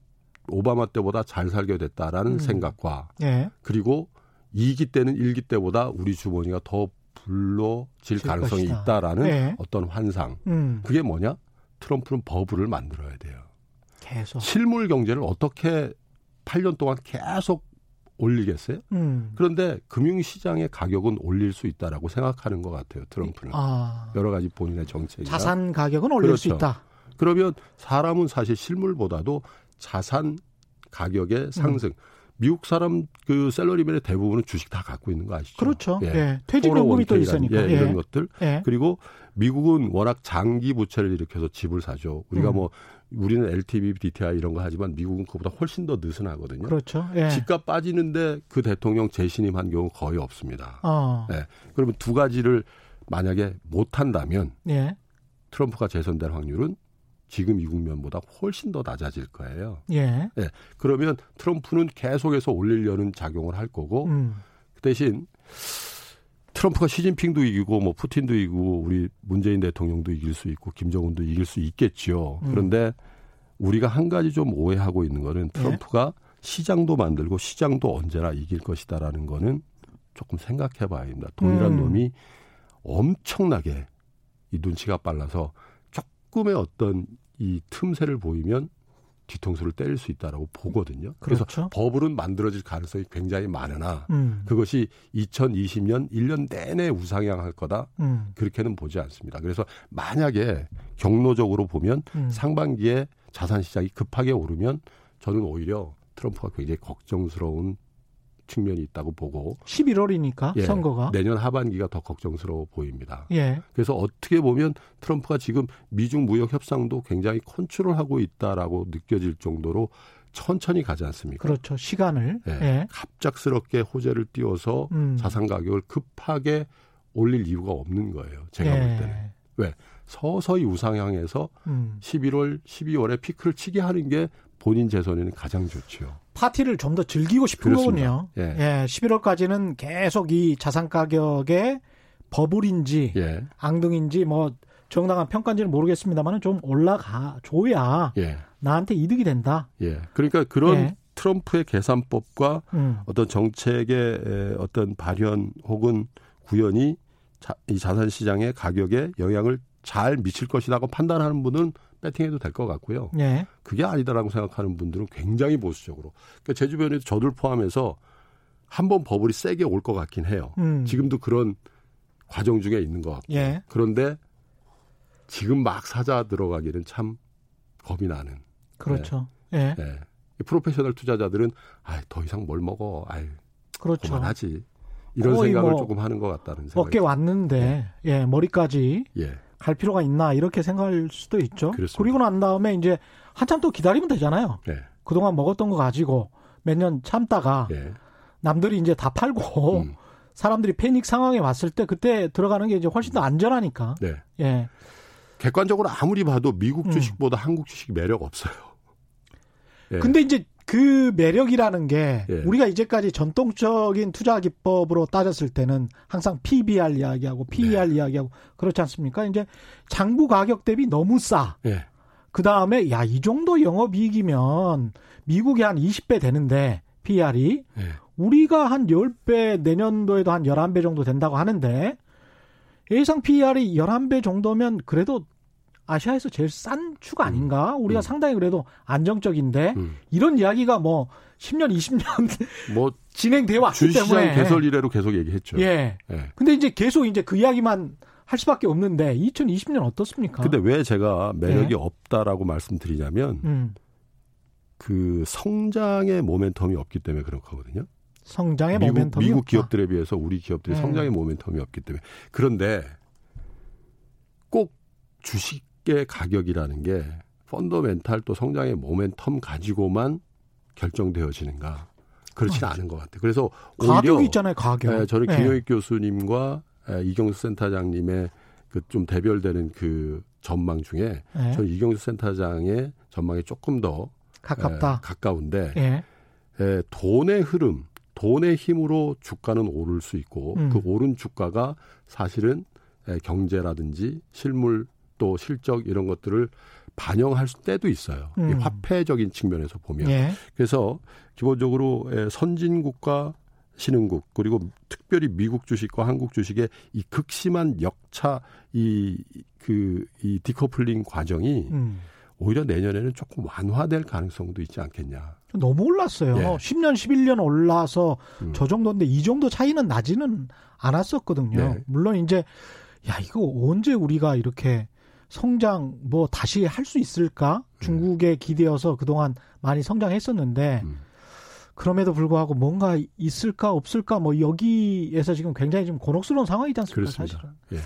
오바마 때보다 잘 살게 됐다라는 음. 생각과 예. 그리고 2기 때는 1기 때보다 우리 주머니가 더 불러질 가능성이 것이다. 있다라는 예. 어떤 환상. 음. 그게 뭐냐? 트럼프는 버블을 만들어야 돼요. 계속. 실물 경제를 어떻게 8년 동안 계속 올리겠어요? 음. 그런데 금융시장의 가격은 올릴 수 있다라고 생각하는 것 같아요. 트럼프는 아. 여러 가지 본인의 정책이 자산 가격은 올릴 그렇죠. 수 있다. 그러면 사람은 사실 실물보다도 자산 가격의 상승. 음. 미국 사람 그 셀러리맨의 대부분은 주식 다 갖고 있는 거 아시죠? 그렇죠. 예. 예. 퇴직연금이 또 있으니까. 예. 이런 것들. 예. 그리고 미국은 워낙 장기 부채를 일으켜서 집을 사죠. 우리가 음. 뭐 우리는 LTV, DTI 이런 거 하지만 미국은 그보다 훨씬 더 느슨하거든요. 그렇죠. 예. 집값 빠지는데 그 대통령 재신임한 경우 거의 없습니다. 어. 예. 그러면 두 가지를 만약에 못 한다면 예. 트럼프가 재선될 확률은 지금 이 국면보다 훨씬 더 낮아질 거예요. 예. 예. 그러면 트럼프는 계속해서 올리려는 작용을 할 거고 음. 그 대신 트럼프가 시진핑도 이기고 뭐 푸틴도 이기고 우리 문재인 대통령도 이길 수 있고 김정은도 이길 수 있겠죠. 음. 그런데 우리가 한 가지 좀 오해하고 있는 거는 예. 트럼프가 네. 시장도 만들고 시장도 언제나 이길 것이다라는 거는 조금 생각해 봐야 됩니다. 동일한 음. 놈이 엄청나게 이 눈치가 빨라서 조금의 어떤 이 틈새를 보이면 뒤통수를 때릴 수 있다라고 보거든요. 그래서 그렇죠. 버블은 만들어질 가능성이 굉장히 많으나 음. 그것이 2020년 1년 내내 우상향할 거다. 음. 그렇게는 보지 않습니다. 그래서 만약에 경로적으로 보면 음. 상반기에 자산 시장이 급하게 오르면 저는 오히려 트럼프가 굉장히 걱정스러운 측면이 있다고 보고 11월이니까 예, 선거가 내년 하반기가 더 걱정스러워 보입니다. 예. 그래서 어떻게 보면 트럼프가 지금 미중 무역 협상도 굉장히 컨트롤하고 있다라고 느껴질 정도로 천천히 가지 않습니까? 그렇죠. 시간을 예. 예. 갑작스럽게 호재를 띄워서 음. 자산 가격을 급하게 올릴 이유가 없는 거예요. 제가 볼 예. 때는 왜 서서히 우상향해서 음. 11월, 12월에 피크를 치게 하는 게 본인 재선에는 가장 좋죠. 파티를 좀 더 즐기고 싶은 그렇습니다. 거군요. 예. 예. 11월까지는 계속 이 자산 가격의 버블인지 예. 앙등인지 뭐 정당한 평가인지는 모르겠습니다만은 좀 올라가 줘야 예. 나한테 이득이 된다. 예. 그러니까 그런 예. 트럼프의 계산법과 음. 어떤 정책의 어떤 발현 혹은 구현이 자, 이 자산 시장의 가격에 영향을 잘 미칠 것이라고 판단하는 분은 배팅해도 될 것 같고요. 네. 그게 아니다라고 생각하는 분들은 굉장히 보수적으로. 그러니까 제 주변에도 저들 포함해서 한 번 버블이 세게 올 것 같긴 해요. 음. 지금도 그런 과정 중에 있는 것 같고. 예. 그런데 지금 막 사자 들어가기는 참 겁이 나는. 그렇죠. 예. 네. 네. 프로페셔널 투자자들은 아, 더 이상 뭘 먹어. 아유. 그렇죠. 그만하지. 이런 생각을 뭐 조금 하는 것 같다는 생각. 어깨 왔는데 네. 예, 머리까지 예. 갈 필요가 있나 이렇게 생각할 수도 있죠. 그렇습니다. 그리고 난 다음에 이제 한참 또 기다리면 되잖아요. 예. 그동안 먹었던 거 가지고 몇 년 참다가 예. 남들이 이제 다 팔고 음. 사람들이 패닉 상황에 왔을 때 그때 들어가는 게 이제 훨씬 더 안전하니까. 네. 예. 객관적으로 아무리 봐도 미국 음. 주식보다 음. 한국 주식이 매력 없어요. 예. 근데 이제 그 매력이라는 게 예. 우리가 이제까지 전통적인 투자 기법으로 따졌을 때는 항상 PBR 이야기하고 PER 네. 이야기하고 그렇지 않습니까? 이제 장부 가격 대비 너무 싸. 예. 그 다음에 야 이 정도 영업 이익이면 미국이 한 20배 되는데 PR이 예. 우리가 한 10배 내년도에도 한 11배 정도 된다고 하는데 예상 PR이 11배 정도면 그래도 아시아에서 제일 싼 추가 아닌가? 우리가 음. 상당히 그래도 안정적인데 음. 이런 이야기가 뭐 10년, 20년 뭐 진행되어 왔기 때문에 개설 이래로 계속 얘기했죠. 예. 예. 근데 이제 계속 이제 그 이야기만 할 수밖에 없는데 2020년 어떻습니까? 근데 왜 제가 매력이 예. 없다라고 말씀드리냐면 음. 그 성장의 모멘텀이 없기 때문에 그런 거거든요. 성장의 미국, 모멘텀이 미국 없다. 기업들에 비해서 우리 기업들이 네. 성장의 모멘텀이 없기 때문에 그런데 꼭 주식 의 가격이라는 게 펀더멘탈 또 성장의 모멘텀 가지고만 결정되어지는가 그렇지는 않은 것 같아요. 그래서 가격이 있잖아요, 가격. 네, 저는 네. 김효익 교수님과 이경수 센터장님의 그 좀 대별되는 그 전망 중에 네. 저는 이경수 센터장의 전망이 조금 더 가깝다. 에, 가까운데 에, 돈의 흐름, 돈의 힘으로 주가는 오를 수 있고 음. 그 오른 주가가 사실은 경제라든지 실물 또 실적 이런 것들을 반영할 때도 있어요. 음. 화폐적인 측면에서 보면. 예. 그래서 기본적으로 선진국과 신흥국 그리고 특별히 미국 주식과 한국 주식의 이 극심한 역차 이 그이 그, 디커플링 과정이 음. 오히려 내년에는 조금 완화될 가능성도 있지 않겠냐. 너무 올랐어요. 예. 10년, 11년 올라서 음. 저 정도인데 이 정도 차이는 나지는 않았었거든요. 네. 물론 이제 야 이거 언제 우리가 이렇게 성장 뭐 다시 할 수 있을까? 중국에 기대어서 그동안 많이 성장했었는데 음. 그럼에도 불구하고 뭔가 있을까 없을까 뭐 여기에서 지금 굉장히 좀 곤혹스러운 상황이지 않습니까? 그렇습니다. 사실은. 예.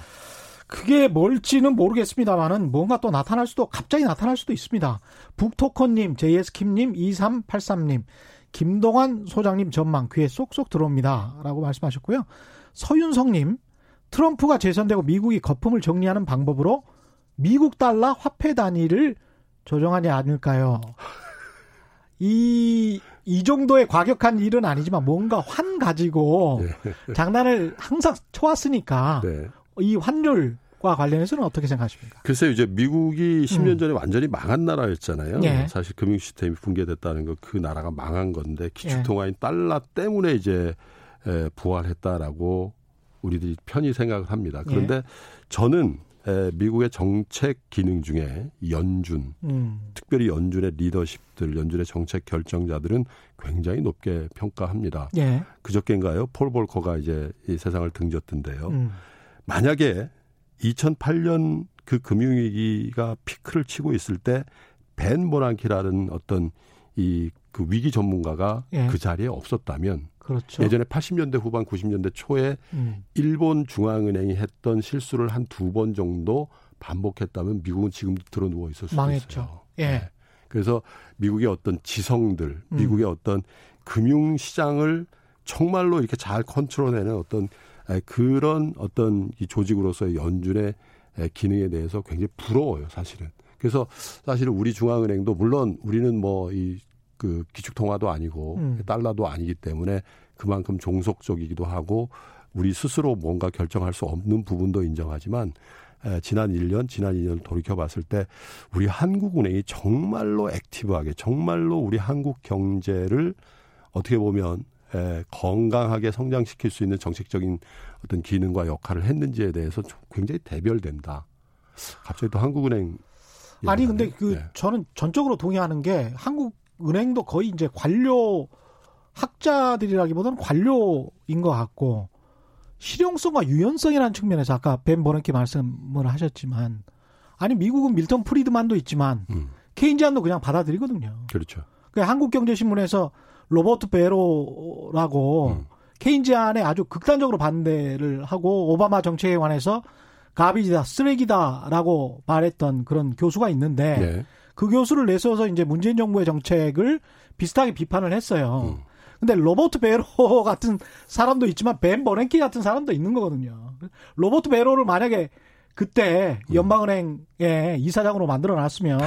그게 뭘지는 모르겠습니다만은 뭔가 또 나타날 수도 갑자기 나타날 수도 있습니다. 북토커님, JS킴님, 2383님, 김동환 소장님 전망 귀에 쏙쏙 들어옵니다라고 말씀하셨고요. 서윤성님, 트럼프가 재선되고 미국이 거품을 정리하는 방법으로 미국 달러 화폐 단위를 조정하지 않을까요? 이, 이 정도의 과격한 일은 아니지만 뭔가 환 가지고 네. 장난을 항상 쳐왔으니까 네. 이 환율과 관련해서는 어떻게 생각하십니까? 글쎄요, 이제 미국이 10년 전에 음. 완전히 망한 나라였잖아요. 예. 사실 금융 시스템이 붕괴됐다는 거 그 나라가 망한 건데 기축통화인 예. 달러 때문에 이제 부활했다라고 우리들이 편히 생각을 합니다. 그런데 예. 저는 미국의 정책 기능 중에 연준, 음. 특별히 연준의 리더십들, 연준의 정책 결정자들은 굉장히 높게 평가합니다. 예. 그저께인가요? 폴 볼커가 이제 이 세상을 등졌던데요. 음. 만약에 2008년 그 금융위기가 피크를 치고 있을 때 벤 모란키라는 어떤 이 그 위기 전문가가 예. 그 자리에 없었다면 그렇죠. 예전에 80년대 후반 90년대 초에 음. 일본 중앙은행이 했던 실수를 한 두 번 정도 반복했다면 미국은 지금도 들어 누워 있을 수도 망했죠. 있어요. 예. 네. 그래서 미국의 어떤 지성들, 음. 미국의 어떤 금융 시장을 정말로 이렇게 잘 컨트롤해내는 어떤 그런 어떤 이 조직으로서의 연준의 기능에 대해서 굉장히 부러워요, 사실은. 그래서 사실은 우리 중앙은행도 물론 우리는 뭐 이 그 기축통화도 아니고 음. 달러도 아니기 때문에 그만큼 종속적이기도 하고 우리 스스로 뭔가 결정할 수 없는 부분도 인정하지만 에, 지난 1년, 지난 2년 돌이켜 봤을 때 우리 한국은행이 정말로 액티브하게 정말로 우리 한국 경제를 어떻게 보면 에, 건강하게 성장시킬 수 있는 정책적인 어떤 기능과 역할을 했는지에 대해서 굉장히 대별된다. 갑자기 또 한국은행 아니 근데 그 네. 저는 전적으로 동의하는 게 한국 은행도 거의 이제 관료 학자들이라기보다는 관료인 것 같고 실용성과 유연성이라는 측면에서 아까 벤 버냉키 말씀을 하셨지만 아니 미국은 밀턴 프리드만도 있지만 음. Keynesian도 그냥 받아들이거든요. 그렇죠. 그 한국경제신문에서 로버트 배로라고 음. Keynesian에 아주 극단적으로 반대를 하고 오바마 정책에 관해서 garbage다 쓰레기다라고 말했던 그런 교수가 있는데 네. 그 교수를 내세워서 이제 문재인 정부의 정책을 비슷하게 비판을 했어요. 음. 근데 로버트 베로 같은 사람도 있지만 벤 버랭키 같은 사람도 있는 거거든요. 로버트 베로를 만약에 그때 음. 연방은행에 이사장으로 만들어 놨으면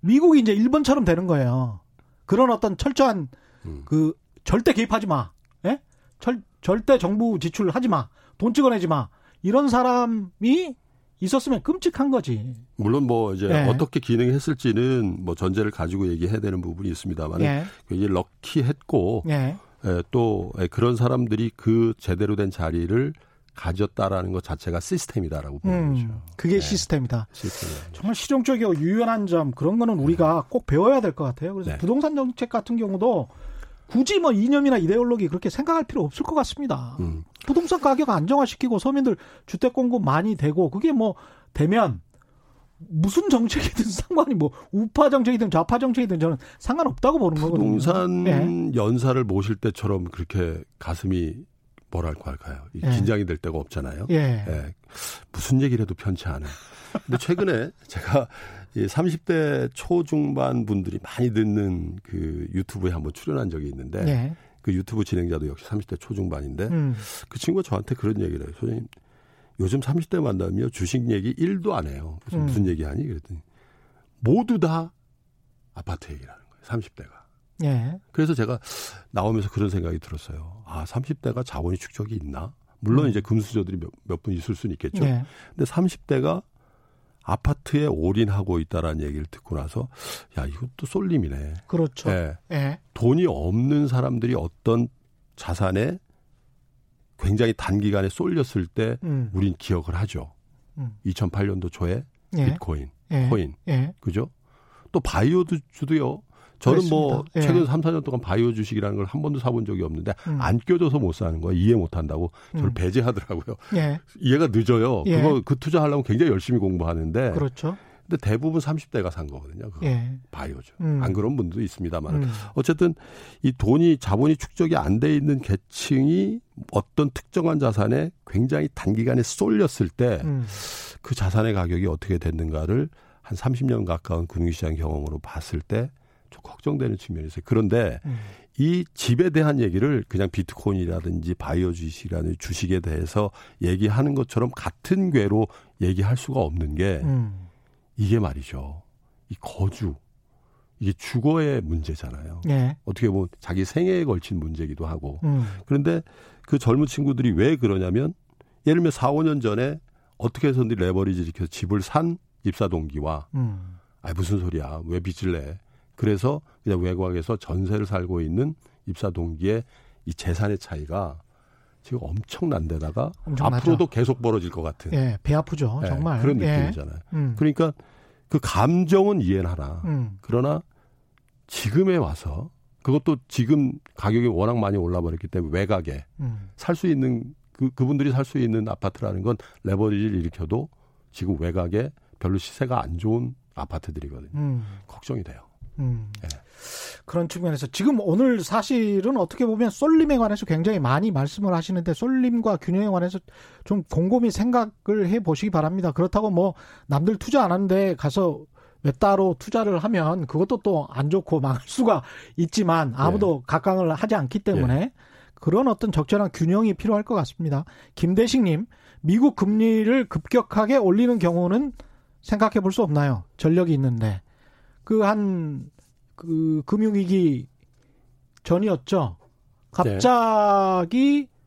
미국이 이제 일본처럼 되는 거예요. 그런 어떤 철저한 음. 그 절대 개입하지 마. 예? 절, 절대 정부 지출하지 마. 돈 찍어내지 마. 이런 사람이 있었으면 끔찍한 거지. 물론 뭐 이제 예. 어떻게 기능했을지는 뭐 전제를 가지고 얘기해야 되는 부분이 있습니다만 예. 굉장히 럭키했고 예. 예, 또 예, 그런 사람들이 그 제대로 된 자리를 가졌다라는 것 자체가 시스템이다라고 보는 음, 거죠. 그게 네. 시스템이다. 시스템. 정말 실용적이고 유연한 점 그런 거는 우리가 꼭 배워야 될 것 같아요. 그래서 네. 부동산 정책 같은 경우도 굳이 뭐 이념이나 이데올로기 그렇게 생각할 필요 없을 것 같습니다. 음. 부동산 가격 안정화시키고 서민들 주택 공급 많이 되고 그게 뭐 되면 무슨 정책이든 상관이 뭐 우파 정책이든 좌파 정책이든 저는 상관없다고 보는 거거든요. 부동산 네. 연사를 모실 때처럼 그렇게 가슴이 뭐랄까 할까요? 예. 긴장이 될 때가 없잖아요. 예. 예. 무슨 얘기를 해도 편치 않아요. 근데 최근에 제가 이 30대 초중반 분들이 많이 듣는 그 유튜브에 한번 출연한 적이 있는데 예. 그 유튜브 진행자도 역시 30대 초중반인데 음. 그 친구가 저한테 그런 얘기를 해요. 선생님 요즘 30대 만나면 주식 얘기 1도 안 해요. 그래서 음. 무슨 얘기 하니? 그랬더니 모두 다 아파트 얘기라는 거예요. 30대가. 예. 그래서 제가 나오면서 그런 생각이 들었어요. 아, 30대가 자본이 축적이 있나? 물론 음. 이제 금수저들이 몇, 몇 분 있을 수는 있겠죠. 예. 근데 30대가 아파트에 올인하고 있다라는 얘기를 듣고 나서 야, 이것도 쏠림이네. 그렇죠. 예. 예. 돈이 없는 사람들이 어떤 자산에 굉장히 단기간에 쏠렸을 때 음. 우린 기억을 하죠. 음. 2008년도 초에 예. 비트코인, 예. 코인. 예. 그죠? 또 바이오주도요. 저는 뭐 그렇습니다. 뭐 최근 예. 3, 4년 동안 바이오 주식이라는 걸 한 번도 사본 적이 없는데 음. 안 껴줘서 못 사는 거예요. 이해 못 한다고 저를 음. 배제하더라고요. 예. 이해가 늦어요. 예. 그거 그 투자하려면 굉장히 열심히 공부하는데 그렇죠. 근데 대부분 30대가 산 거거든요. 그거. 예. 바이오죠. 음. 안 그런 분도 있습니다만 음. 어쨌든 이 돈이 자본이 축적이 안 돼 있는 계층이 어떤 특정한 자산에 굉장히 단기간에 쏠렸을 때그 음. 그 자산의 가격이 어떻게 됐는가를 한 30년 가까운 금융시장 경험으로 봤을 때 좀 걱정되는 측면이 있어요. 그런데 음. 이 집에 대한 얘기를 그냥 비트코인이라든지 바이오 주식이라는 주식에 대해서 얘기하는 것처럼 같은 궤로 얘기할 수가 없는 게 음. 이게 말이죠. 이 거주 이게 주거의 문제잖아요. 네. 어떻게 보면 자기 생애에 걸친 문제기도 하고. 음. 그런데 그 젊은 친구들이 왜 그러냐면 예를 들면 4, 5년 전에 어떻게 해서든 레버리지 지켜서 집을 산 입사 동기와 음. 아 무슨 소리야 왜 빚을 내 그래서 그냥 외곽에서 전세를 살고 있는 입사 동기의 이 재산의 차이가 지금 엄청난 데다가 엄청나죠. 앞으로도 계속 벌어질 것 같은. 예, 배 아프죠. 예, 정말. 그런 예. 느낌이잖아요. 예. 음. 그러니까 그 감정은 이해는 하나. 음. 그러나 지금에 와서 그것도 지금 가격이 워낙 많이 올라버렸기 때문에 외곽에 음. 살수 있는 그, 그분들이 살 수 있는 아파트라는 건 레버리지를 일으켜도 지금 외곽에 별로 시세가 안 좋은 아파트들이거든요. 음. 걱정이 돼요. 음. 네. 그런 측면에서 지금 오늘 사실은 어떻게 보면 쏠림에 관해서 굉장히 많이 말씀을 하시는데 쏠림과 균형에 관해서 좀 곰곰이 생각을 해 보시기 바랍니다. 그렇다고 뭐 남들 투자 안 하는데 가서 외따로 투자를 하면 그것도 또 안 좋고 망할 수가 있지만 아무도 네. 각광을 하지 않기 때문에 네. 그런 어떤 적절한 균형이 필요할 것 같습니다. 김대식님, 미국 금리를 급격하게 올리는 경우는 생각해 볼 수 없나요? 전력이 있는데. 그한그 그 금융위기 전이었죠. 갑자기 네.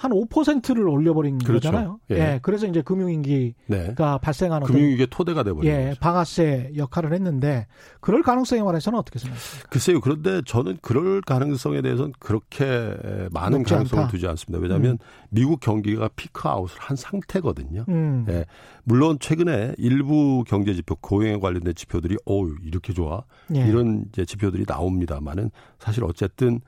한 5%를 올려버린 그렇죠. 거잖아요. 예. 예. 그래서 이제 금융위기가 네. 발생하는 금융위기의 토대가 돼버린 예, 거죠. 방아쇠 역할을 했는데 그럴 가능성에 관해서는 어떻게 생각하십니까? 글쎄요. 그런데 저는 그럴 가능성에 대해서는 그렇게 많은 가능성을 않다. 두지 않습니다. 왜냐하면 음. 미국 경기가 피크아웃을 한 상태거든요. 음. 예. 물론 최근에 일부 경제 지표, 고용에 관련된 지표들이 어우 이렇게 좋아 예. 이런 이제 지표들이 나옵니다만은 사실 어쨌든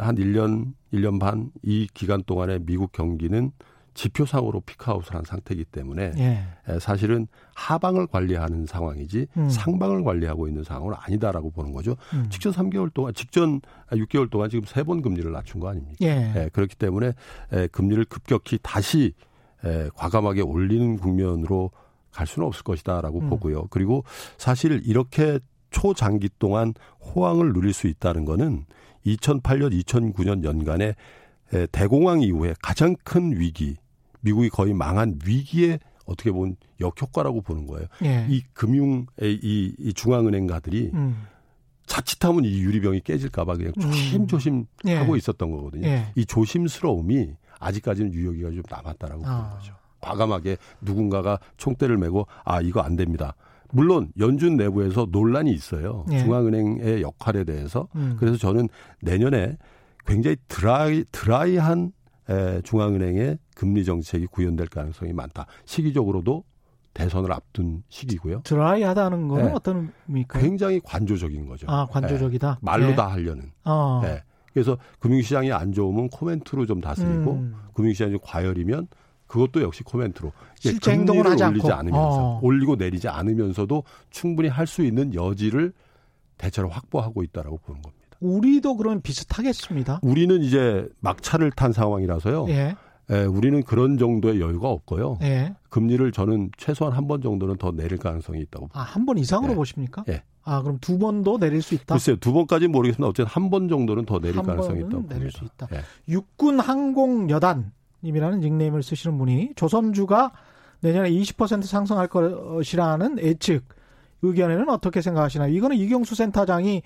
한 1년, 1년 반 이 기간 동안에 미국 경기는 지표상으로 피크아웃을 한 상태이기 때문에 예. 사실은 하방을 관리하는 상황이지 음. 상방을 관리하고 있는 상황은 아니다라고 보는 거죠. 음. 직전 3개월 동안 직전 6개월 동안 지금 세 번 금리를 낮춘 거 아닙니까? 예. 예. 그렇기 때문에 에, 금리를 급격히 다시 에, 과감하게 올리는 국면으로 갈 수는 없을 것이다라고 음. 보고요. 그리고 사실 이렇게 초장기 동안 호황을 누릴 수 있다는 거는 2008년, 2009년 연간에 대공황 이후에 가장 큰 위기, 미국이 거의 망한 위기에 어떻게 보면 역효과라고 보는 거예요. 예. 이 금융의 이, 이 중앙은행가들이 음. 자칫하면 이 유리병이 깨질까봐 그냥 조심조심 음. 예. 하고 있었던 거거든요. 예. 이 조심스러움이 아직까지는 유효기가 좀 남았다라고 아. 보는 거죠. 과감하게 누군가가 총대를 메고 아 이거 안 됩니다. 물론 연준 내부에서 논란이 있어요. 예. 중앙은행의 역할에 대해서. 음. 그래서 저는 내년에 굉장히 드라이 드라이한 에, 중앙은행의 금리 정책이 구현될 가능성이 많다. 시기적으로도 대선을 앞둔 시기고요. 드라이하다는 건 네. 어떤 의미일까요? 굉장히 관조적인 거죠. 아, 관조적이다. 네. 말로 네. 다 하려는. 어. 네. 그래서 금융시장이 안 좋으면 코멘트로 좀 다스리고 음. 금융시장이 좀 과열이면 그것도 역시 코멘트로 실제 행동을 하지 올리지 않고. 않으면서 어. 올리고 내리지 않으면서도 충분히 할 수 있는 여지를 대체로 확보하고 있다라고 보는 겁니다. 우리도 그런 비슷하겠습니다. 우리는 이제 막차를 탄 상황이라서요. 예. 예, 우리는 그런 정도의 여유가 없고요. 예. 금리를 저는 최소한 한 번 정도는 더 내릴 가능성이 있다고. 아, 한 번 이상으로 예. 보십니까? 예. 아, 그럼 두 번도 내릴 수 있다? 글쎄요, 두 번까지는 모르겠습니다. 어쨌든 한 번 정도는 더 내릴 가능성이 있다고. 내릴 봅니다. 수 있다. 예. 육군 항공여단 님이라는 닉네임을 쓰시는 분이 조선주가 내년에 20% 상승할 것이라는 예측 의견에는 어떻게 생각하시나요? 이거는 이경수 센터장이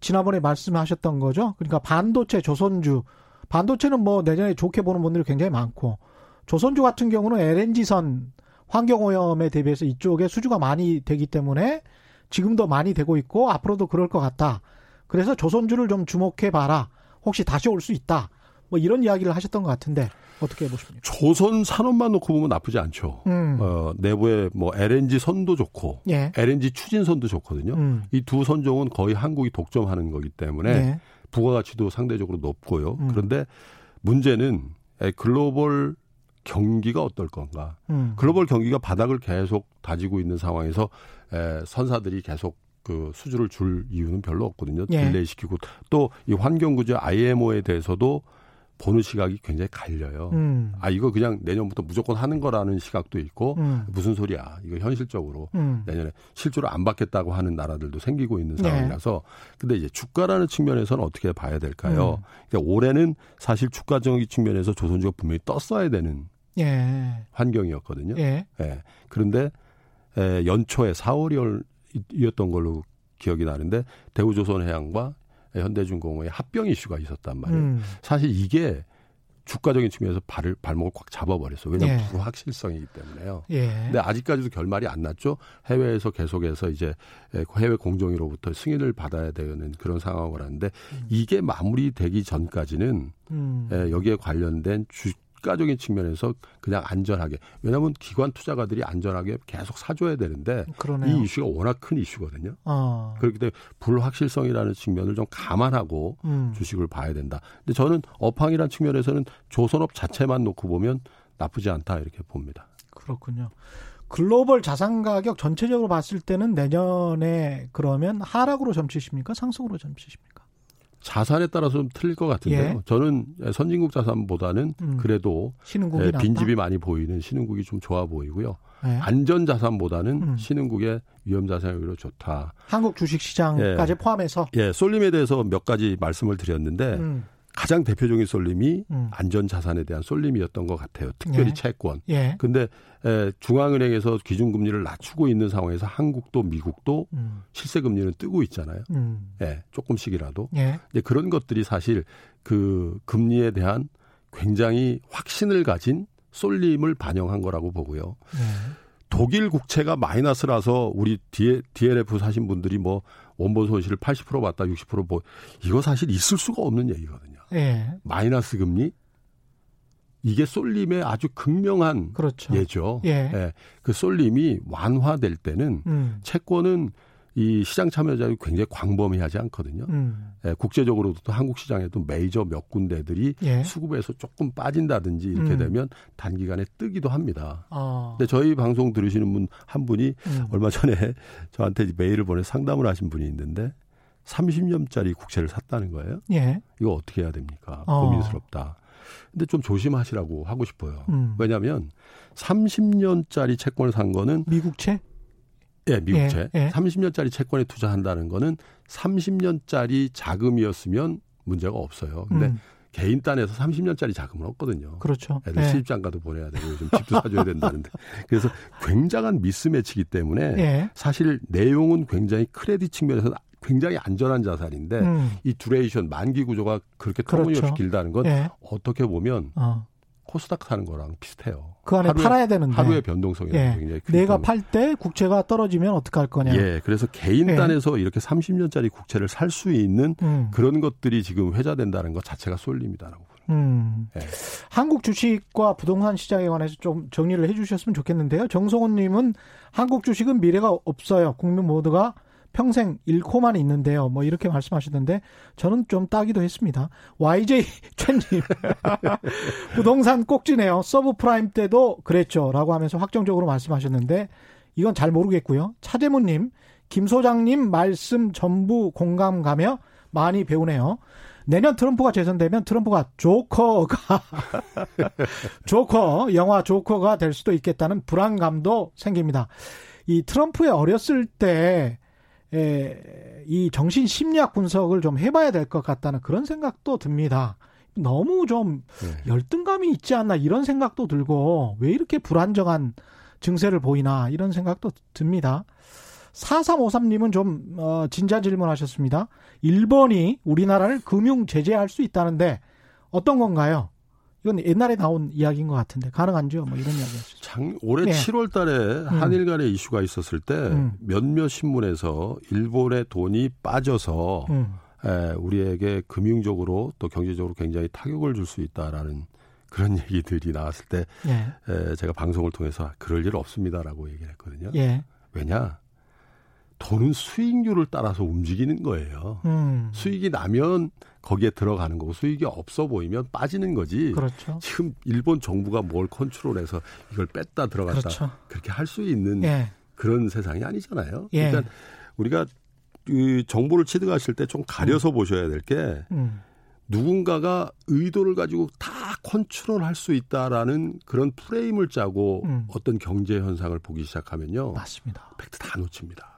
지난번에 말씀하셨던 거죠. 그러니까 반도체 조선주 반도체는 뭐 내년에 좋게 보는 분들이 굉장히 많고 조선주 같은 경우는 LNG선 환경오염에 대비해서 이쪽에 수주가 많이 되기 때문에 지금도 많이 되고 있고 앞으로도 그럴 것 같다. 그래서 조선주를 좀 주목해 봐라. 혹시 다시 올 수 있다. 뭐 이런 이야기를 하셨던 것 같은데 어떻게 보십니까? 조선 산업만 놓고 보면 나쁘지 않죠. 음. 어, 내부에 뭐 LNG 선도 좋고 예. LNG 추진선도 좋거든요. 음. 이두 선종은 거의 한국이 독점하는 거기 때문에 예. 부가가치도 상대적으로 높고요. 음. 그런데 문제는 글로벌 경기가 어떨 건가. 음. 글로벌 경기가 바닥을 계속 다지고 있는 상황에서 에, 선사들이 계속 그 수주를 줄 이유는 별로 없거든요. 예. delay 시키고 또 이 환경규제 IMO에 대해서도 보는 시각이 굉장히 갈려요. 음. 아 이거 그냥 내년부터 무조건 하는 거라는 시각도 있고 음. 무슨 소리야? 이거 현실적으로 음. 내년에 실제로 안 받겠다고 하는 나라들도 생기고 있는 네. 상황이라서 네. 근데 이제 주가라는 측면에서는 어떻게 봐야 될까요? 음. 그러니까 올해는 사실 주가적인 측면에서 조선주가 분명히 떴어야 되는 예. 환경이었거든요. 예. 예. 그런데 에, 연초에 4월이었던 걸로 기억이 나는데 대우조선해양과 현대중공업의 합병 이슈가 있었단 말이에요. 음. 사실 이게 주가적인 측면에서 발을 발목을 꽉 잡아버렸어요. 왜냐하면 예. 불확실성이기 때문에요. 예. 근데 아직까지도 결말이 안 났죠. 해외에서 계속해서 이제 해외 공정위로부터 승인을 받아야 되는 그런 상황을 하는데 음. 이게 마무리되기 전까지는 음. 여기에 관련된 주, 국가적인 측면에서 그냥 안전하게 왜냐하면 기관 투자가들이 안전하게 계속 사줘야 되는데 그러네요. 이 이슈가 워낙 큰 이슈거든요. 어. 그렇기 때문에 불확실성이라는 측면을 좀 감안하고 음. 주식을 봐야 된다. 근데 저는 업황이라는 측면에서는 조선업 자체만 놓고 보면 나쁘지 않다 이렇게 봅니다. 그렇군요. 글로벌 자산 가격 전체적으로 봤을 때는 내년에 그러면 하락으로 점치십니까? 상승으로 점치십니까? 자산에 따라서 좀 틀릴 것 같은데요. 예. 저는 선진국 자산보다는 음. 그래도 예, 빈집이 많이 보이는 신흥국이 좀 좋아 보이고요. 예. 안전 자산보다는 음. 신흥국의 위험 자산이 오히려 좋다. 한국 주식 시장까지 예. 포함해서 예, 쏠림에 대해서 몇 가지 말씀을 드렸는데 음. 가장 대표적인 쏠림이 음. 안전 자산에 대한 쏠림이었던 것 같아요. 특별히 예. 채권. 예. 근데 에, 중앙은행에서 기준금리를 낮추고 있는 상황에서 한국도 미국도 음. 실세 금리는 뜨고 있잖아요. 음. 예, 조금씩이라도. 예. 근데 그런 것들이 사실 그 금리에 대한 굉장히 확신을 가진 쏠림을 반영한 거라고 보고요. 예. 독일 국채가 마이너스라서 우리 DLF 사신 분들이 뭐 원본 손실을 80% 받다 60% 보, 이거 사실 있을 수가 없는 얘기거든요. 예. 마이너스 금리 이게 쏠림의 아주 극명한 그렇죠. 예죠. 예. 예. 그 쏠림이 완화될 때는 음. 채권은 이 시장 참여자율이 굉장히 광범위하지 않거든요. 음. 예, 국제적으로도 한국 시장에도 메이저 몇 군데들이 예. 수급에서 조금 빠진다든지 이렇게 음. 되면 단기간에 뜨기도 합니다. 어. 근데 저희 방송 들으시는 분 한 분이 음. 얼마 전에 저한테 메일을 보내 상담을 하신 분이 있는데 30년짜리 국채를 샀다는 거예요. 예. 이거 어떻게 해야 됩니까? 어. 고민스럽다. 근데 좀 조심하시라고 하고 싶어요. 음. 왜냐하면 30년짜리 채권을 산 거는 미국채? 예, 미국채. 예, 예. 30년짜리 채권에 투자한다는 거는 30년짜리 자금이었으면 문제가 없어요. 근데 음. 개인 딴에서 30년짜리 자금은 없거든요. 그렇죠. 애들 예. 시집장가도 보내야 되고 요즘 집도 사줘야 된다는데. 그래서 굉장한 미스매치기 때문에 예. 사실 내용은 굉장히 크레딧 측면에서 굉장히 안전한 자산인데 음. 이 두레이션 만기 구조가 그렇게 터무니없이 그렇죠. 길다는 건 예. 어떻게 보면 어. 코스닥 사는 거랑 비슷해요. 그 안에 하루에, 팔아야 되는데 하루의 변동성이 예. 굉장히 내가 팔 때 국채가 떨어지면 어떻게 할 거냐. 예, 그래서 개인 예. 단에서 이렇게 30년짜리 국채를 살 수 있는 음. 그런 것들이 지금 회자된다는 것 자체가 쏠립니다라고. 음. 예. 한국 주식과 부동산 시장에 관해서 좀 정리를 해주셨으면 좋겠는데요. 정성훈님은 한국 주식은 미래가 없어요. 국민 모두가 평생 잃고만 있는데요. 뭐 이렇게 말씀하시던데 저는 좀 따기도 했습니다. YJ 최님 부동산 꼭지네요. 서브프라임 때도 그랬죠라고 하면서 확정적으로 말씀하셨는데 이건 잘 모르겠고요. 차재무님, 김 소장님 말씀 전부 공감 가며 많이 배우네요. 내년 트럼프가 재선되면 트럼프가 조커가 조커 영화 조커가 될 수도 있겠다는 불안감도 생깁니다. 이 트럼프의 어렸을 때 이 정신 심리학 분석을 좀 해봐야 될 것 같다는 그런 생각도 듭니다. 너무 좀 네. 열등감이 있지 않나 이런 생각도 들고 왜 이렇게 불안정한 증세를 보이나 이런 생각도 듭니다. 4353님은 좀, 어, 진짜 질문 하셨습니다. 일본이 우리나라를 금융 제재할 수 있다는데 어떤 건가요? 이건 옛날에 나온 이야기인 것 같은데 가능한지요? 뭐 이런 이야기였죠. 장 올해 네. 7월 달에 음. 한일 간의 이슈가 있었을 때 음. 몇몇 신문에서 일본의 돈이 빠져서 음. 에, 우리에게 금융적으로 또 경제적으로 굉장히 타격을 줄 수 있다라는 그런 얘기들이 나왔을 때 예. 에, 제가 방송을 통해서 그럴 일 없습니다라고 얘기를 했거든요. 예. 왜냐? 돈은 수익률을 따라서 움직이는 거예요. 음. 수익이 나면 거기에 들어가는 거고 수익이 없어 보이면 빠지는 거지. 그렇죠. 지금 일본 정부가 뭘 컨트롤해서 이걸 뺐다 들어갔다 그렇죠. 그렇게 할 수 있는 예. 그런 세상이 아니잖아요. 예. 그러니까 우리가 그 정보를 취득하실 때 좀 가려서 음. 보셔야 될게 음. 누군가가 의도를 가지고 다 컨트롤할 수 있다라는 그런 프레임을 짜고 음. 어떤 경제 현상을 보기 시작하면요. 맞습니다. 팩트 다 놓칩니다.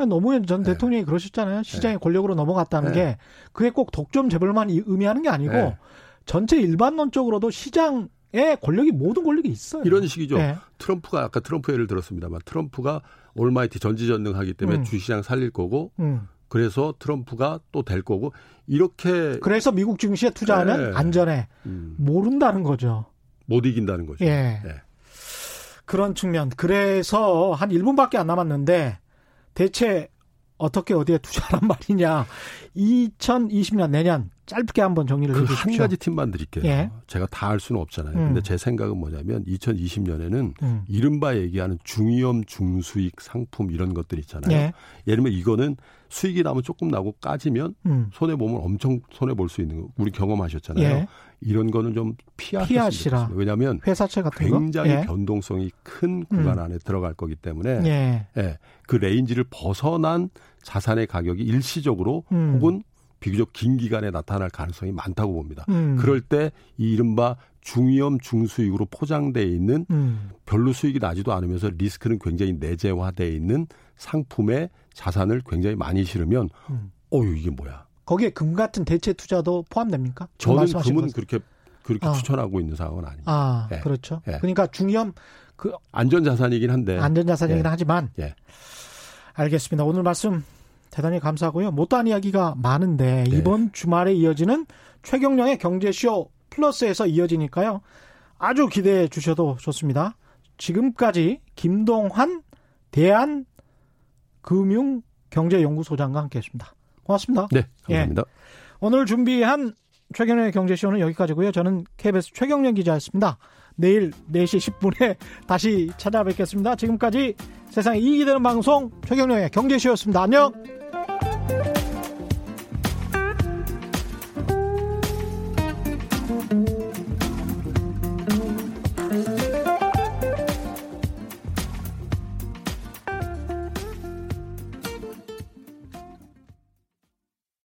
그러니까 노무현 전 네. 대통령이 그러셨잖아요. 시장의 네. 권력으로 넘어갔다는 네. 게 그게 꼭 독점 재벌만 의미하는 게 아니고 네. 전체 일반론적으로도 시장에 권력이 모든 권력이 있어요. 이런 식이죠. 네. 트럼프가 아까 트럼프 예를 들었습니다만 트럼프가 almighty 전지전능하기 때문에 음. 주식시장 살릴 거고 음. 그래서 트럼프가 또 될 거고 이렇게 그래서 미국 증시에 투자하면 네. 안전해 음. 모른다는 거죠. 못 이긴다는 거죠. 예. 네. 그런 측면. 그래서 한 1분밖에 안 남았는데 대체 어떻게 어디에 투자란 말이냐. 2020년 내년 짧게 한번 정리를 그 해주십시오. 한 가지 팁만 드릴게요. 예. 제가 다할 수는 없잖아요. 음. 근데 제 생각은 뭐냐면 2020년에는 음. 이른바 얘기하는 중위험 중수익 상품 이런 것들 있잖아요. 예. 예를 들면 이거는 수익이 나면 조금 나고 까지면 음. 손해 보면 엄청 손해 볼 수 있는 거 우리 경험하셨잖아요. 예. 이런 거는 좀 피하시라. 왜냐하면 회사채 같은 굉장히 예. 변동성이 큰 구간 음. 안에 들어갈 거기 때문에 예. 예. 그 range를 벗어난 자산의 가격이 일시적으로 음. 혹은 비교적 긴 기간에 나타날 가능성이 많다고 봅니다. 음. 그럴 때 이 이른바 중위험 중수익으로 포장돼 있는 음. 별로 수익이 나지도 않으면서 리스크는 굉장히 내재화돼 있는 상품에 자산을 굉장히 많이 실으면 음. 어유 이게 뭐야? 거기에 금 같은 대체 투자도 포함됩니까? 저는 금은 것은? 그렇게 그렇게 아. 추천하고 있는 상황은 아닙니다. 아, 예. 그렇죠. 예. 그러니까 중위험 그 안전 자산이긴 한데 안전 자산이긴 예. 하지만 예. 알겠습니다. 오늘 말씀 대단히 감사하고요. 못다한 이야기가 많은데 네. 이번 주말에 이어지는 최경령의 경제쇼 플러스에서 이어지니까요. 아주 기대해 주셔도 좋습니다. 지금까지 김동환 대한금융경제연구소장과 함께했습니다. 고맙습니다. 네, 감사합니다. 예. 오늘 준비한 최경련의 경제쇼는 여기까지고요. 저는 KBS 최경련 기자였습니다. 내일 4시 10분에 다시 찾아뵙겠습니다. 지금까지 세상에 이익이 되는 방송 최경령의 경제쇼였습니다. 안녕!